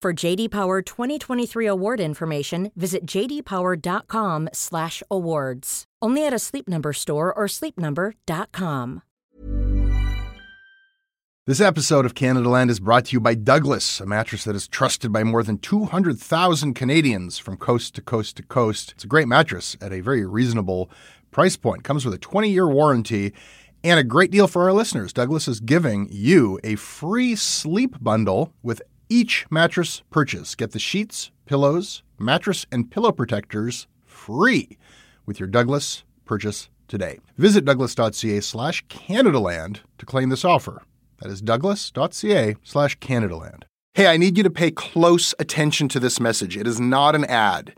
For JD Power 2023 award information, visit jdpower.com/awards. Only at a Sleep Number store or sleepnumber.com. This episode of Canadaland is brought to you by Douglas, a mattress that is trusted by more than 200,000 Canadians from coast to coast to coast. It's a great mattress at a very reasonable price point. Comes with a 20-year warranty and a great deal for our listeners. Douglas is giving you a free sleep bundle with each mattress purchase. Get the sheets, pillows, mattress, and pillow protectors free with your Douglas purchase today. Visit douglas.ca slash Canadaland to claim this offer. That is douglas.ca slash Canadaland. Hey, I need you to pay close attention to this message. It is not an ad.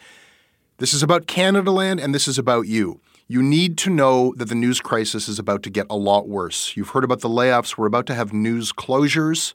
This is about Canadaland and this is about you. You need to know that the news crisis is about to get a lot worse. You've heard about the layoffs. We're about to have news closures,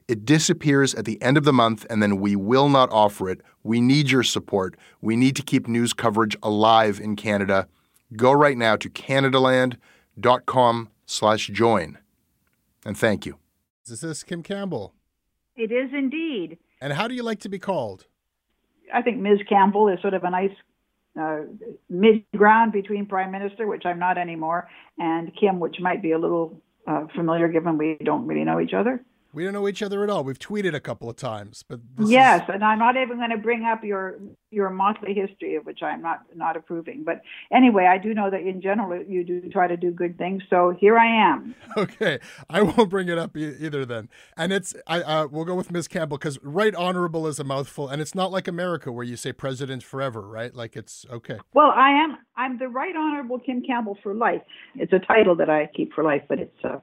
It disappears at the end of the month, and then we will not offer it. We need your support. We need to keep news coverage alive in Canada. Go right now to canadaland.com slash join. And thank you. Is this Kim Campbell? It is indeed. And how do you like to be called? I think Ms. Campbell is sort of a nice uh, mid ground between Prime Minister, which I'm not anymore, and Kim, which might be a little uh, familiar given we don't really know each other. We don't know each other at all. We've tweeted a couple of times, but yes, is... and I'm not even going to bring up your your monthly history, of which I'm not not approving. But anyway, I do know that in general you do try to do good things. So here I am. Okay, I won't bring it up e- either then. And it's I uh, we'll go with Ms. Campbell because right honorable is a mouthful, and it's not like America where you say president forever, right? Like it's okay. Well, I am I'm the right honorable Kim Campbell for life. It's a title that I keep for life, but it's uh,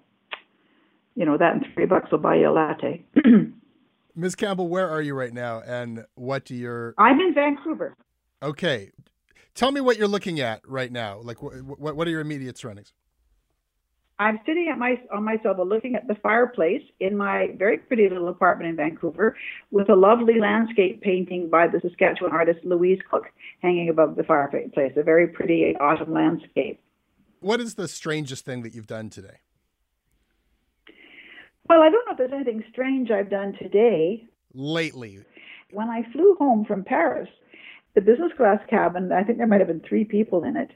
you know, that and three bucks will buy you a latte. Ms. Campbell, where are you right now, and what do your? I'm in Vancouver. Okay, tell me what you're looking at right now. Like, what what, what are your immediate surroundings? I'm sitting at my on my sofa looking at the fireplace in my very pretty little apartment in Vancouver with a lovely landscape painting by the Saskatchewan artist Louise Cook hanging above the fireplace. A very pretty autumn landscape. What is the strangest thing that you've done today? Well, I don't know if there's anything strange I've done today. Lately. When I flew home from Paris, the business class cabin, I think there might have been three people in it.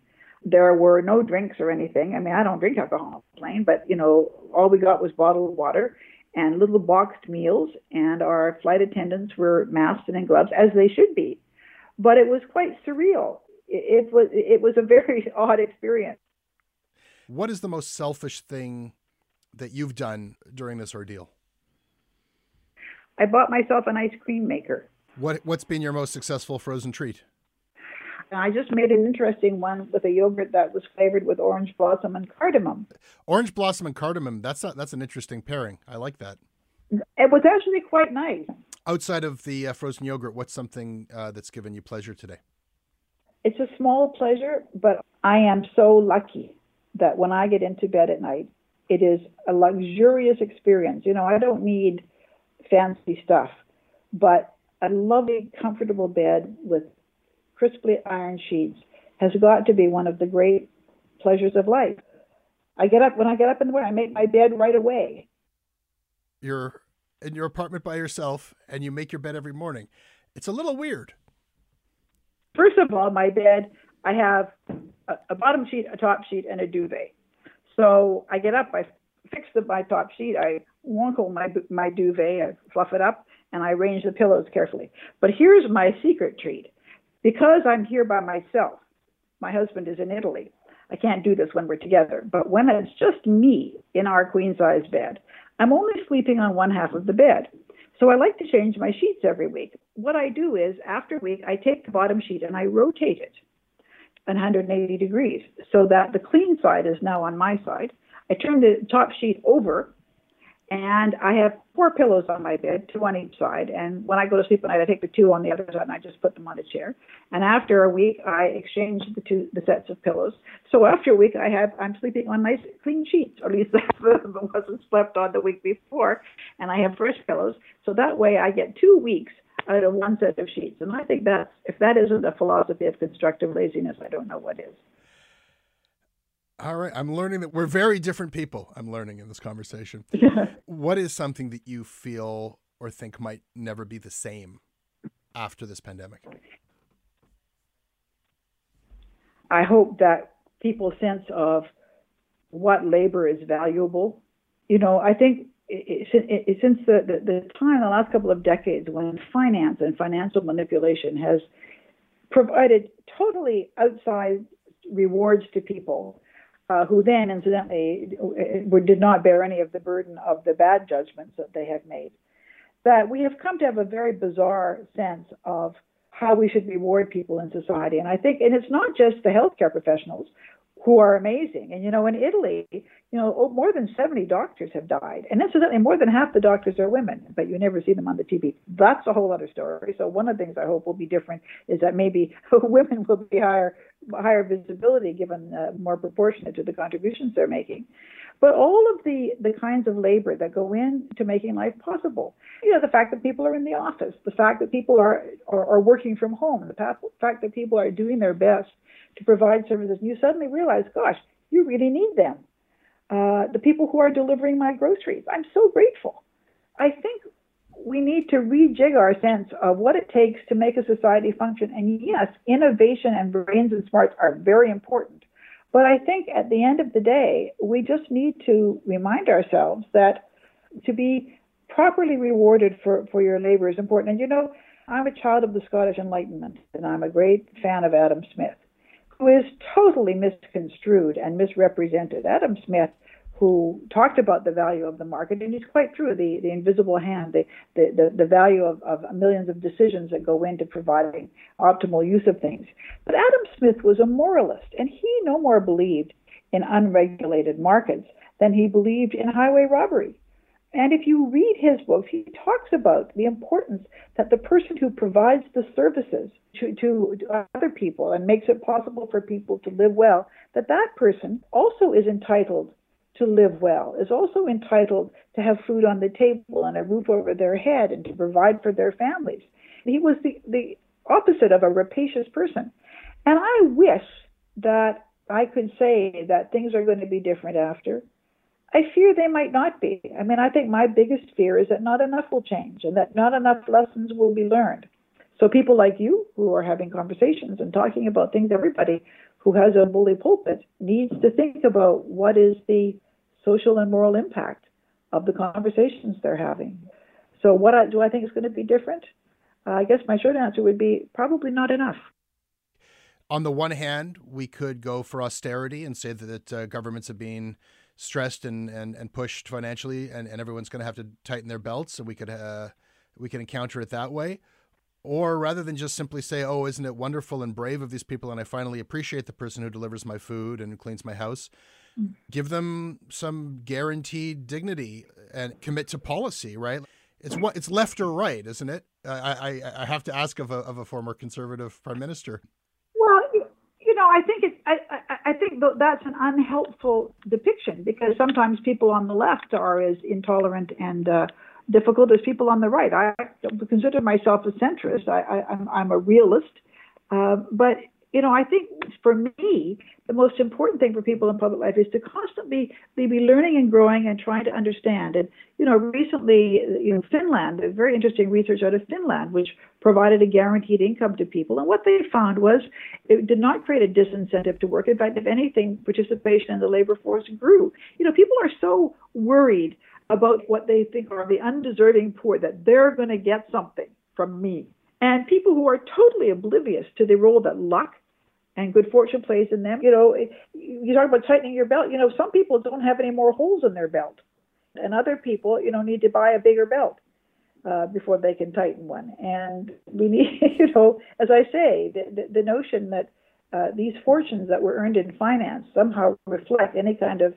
There were no drinks or anything. I mean, I don't drink alcohol on the plane, but, you know, all we got was bottled water and little boxed meals, and our flight attendants were masked and in gloves, as they should be. But it was quite surreal. It, it was it was a very odd experience. What is the most selfish thing that you've done during this ordeal? I bought myself an ice cream maker. What What's been your most successful frozen treat? I just made an interesting one with a yogurt that was flavored with orange blossom and cardamom. Orange blossom and cardamom. That's a, that's an interesting pairing. I like that. It was actually quite nice. Outside of the uh, frozen yogurt, what's something uh, that's given you pleasure today? It's a small pleasure, but I am so lucky that when I get into bed at night, it is a luxurious experience. You know, I don't need fancy stuff, but a lovely, comfortable bed with crisply ironed sheets has got to be one of the great pleasures of life. I get up when I get up in the morning, I make my bed right away. You're in your apartment by yourself and you make your bed every morning. It's a little weird. First of all, my bed, I have a, a bottom sheet, a top sheet, and a duvet. So I get up, I fix the, my top sheet, I wonkle my my duvet, I fluff it up, and I arrange the pillows carefully. But here's my secret treat. Because I'm here by myself, my husband is in Italy. I can't do this when we're together, but when it's just me in our queen size bed, I'm only sleeping on one half of the bed. So I like to change my sheets every week. What I do is after a week, I take the bottom sheet and I rotate it 180 degrees so that the clean side is now on my side. I turn the top sheet over and I have four pillows on my bed, two on each side. And when I go to sleep at night, I take the two on the other side and I just put them on a chair. And after a week, I exchange the two the sets of pillows. So after a week, I have I'm sleeping on nice clean sheets, or at least that wasn't slept on the week before, and I have fresh pillows. So that way, I get two weeks out of one set of sheets. And I think that's if that isn't a philosophy of constructive laziness, I don't know what is. All right. I'm learning that we're very different people. I'm learning in this conversation. what is something that you feel or think might never be the same after this pandemic? I hope that people's sense of what labor is valuable. You know, I think it, it, since the, the, the time, the last couple of decades, when finance and financial manipulation has provided totally outside rewards to people uh, who then, incidentally, did not bear any of the burden of the bad judgments that they have made. That we have come to have a very bizarre sense of how we should reward people in society. And I think, and it's not just the healthcare professionals who are amazing. And you know, in Italy, you know, more than 70 doctors have died, and incidentally, more than half the doctors are women, but you never see them on the TV. That's a whole other story. So one of the things I hope will be different is that maybe women will be higher higher visibility given uh, more proportionate to the contributions they're making. But all of the, the kinds of labor that go into making life possible, you know, the fact that people are in the office, the fact that people are, are, are working from home, the fact that people are doing their best to provide services, and you suddenly realize, gosh, you really need them. Uh, the people who are delivering my groceries, I'm so grateful. I think we need to rejig our sense of what it takes to make a society function. And yes, innovation and brains and smarts are very important. But I think at the end of the day, we just need to remind ourselves that to be properly rewarded for, for your labor is important. And you know, I'm a child of the Scottish Enlightenment, and I'm a great fan of Adam Smith, is totally misconstrued and misrepresented. Adam Smith who talked about the value of the market, and he's quite true. The the invisible hand, the the the, the value of, of millions of decisions that go into providing optimal use of things. But Adam Smith was a moralist, and he no more believed in unregulated markets than he believed in highway robbery. And if you read his books, he talks about the importance that the person who provides the services to, to, to, other people and makes it possible for people to live well, that that person also is entitled to live well, is also entitled to have food on the table and a roof over their head and to provide for their families. He was the, the opposite of a rapacious person. And I wish that I could say that things are going to be different after. They might not be. I mean, I think my biggest fear is that not enough will change and that not enough lessons will be learned. So people like you who are having conversations and talking about things, everybody who has a bully pulpit needs to think about what is the social and moral impact of the conversations they're having. So, what I, do I think is going to be different? Uh, I guess my short answer would be probably not enough. On the one hand, we could go for austerity and say that uh, governments are being stressed and, and, and pushed financially, and, and everyone's going to have to tighten their belts, and we could uh, we could encounter it that way. Or rather than just simply say, "Oh, isn't it wonderful and brave of these people?" and I finally appreciate the person who delivers my food and cleans my house, give them some guaranteed dignity and commit to policy, right? It's what it's left or right, isn't it? I, I, I have to ask of a, of a former conservative prime minister. Well, you know, I think it, I, I that's an unhelpful depiction because sometimes people on the left are as intolerant and uh, difficult as people on the right. I consider myself a centrist. I, I'm a realist, uh, but you know, I think for me, the most important thing for people in public life is to constantly be learning and growing and trying to understand. And, you know, recently, you know, Finland, very interesting research out of Finland, which provided a guaranteed income to people. And what they found was it did not create a disincentive to work. In fact, if anything, participation in the labor force grew. You know, people are so worried about what they think are the undeserving poor that they're going to get something from me. And people who are totally oblivious to the role that luck and good fortune plays in them. You know, you talk about tightening your belt. You know, some people don't have any more holes in their belt, and other people, you know, need to buy a bigger belt uh, before they can tighten one. And we need, you know, as I say, the, the, the notion that uh, these fortunes that were earned in finance somehow reflect any kind of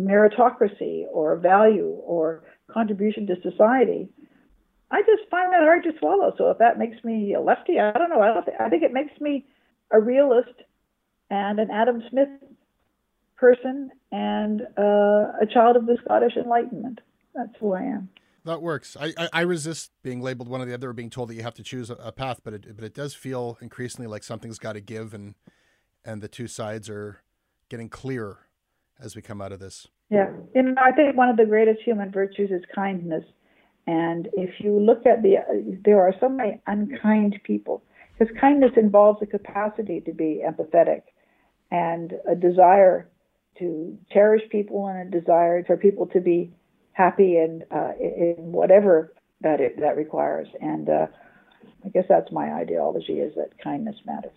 meritocracy or value or contribution to society. I just find that hard to swallow. So if that makes me a lefty, I don't know. I don't. Th- I think it makes me a realist and an Adam Smith person and uh, a child of the Scottish Enlightenment. That's who I am. That works. I, I, I, resist being labeled one or the other, or being told that you have to choose a, a path, but it, but it does feel increasingly like something's got to give, and and the two sides are getting clearer as we come out of this. Yeah, you know, I think one of the greatest human virtues is kindness, and if you look at the, there are so many unkind people because kindness involves a capacity to be empathetic and a desire to cherish people and a desire for people to be happy and uh, in whatever that it, that requires. And uh, I guess that's my ideology: is that kindness matters.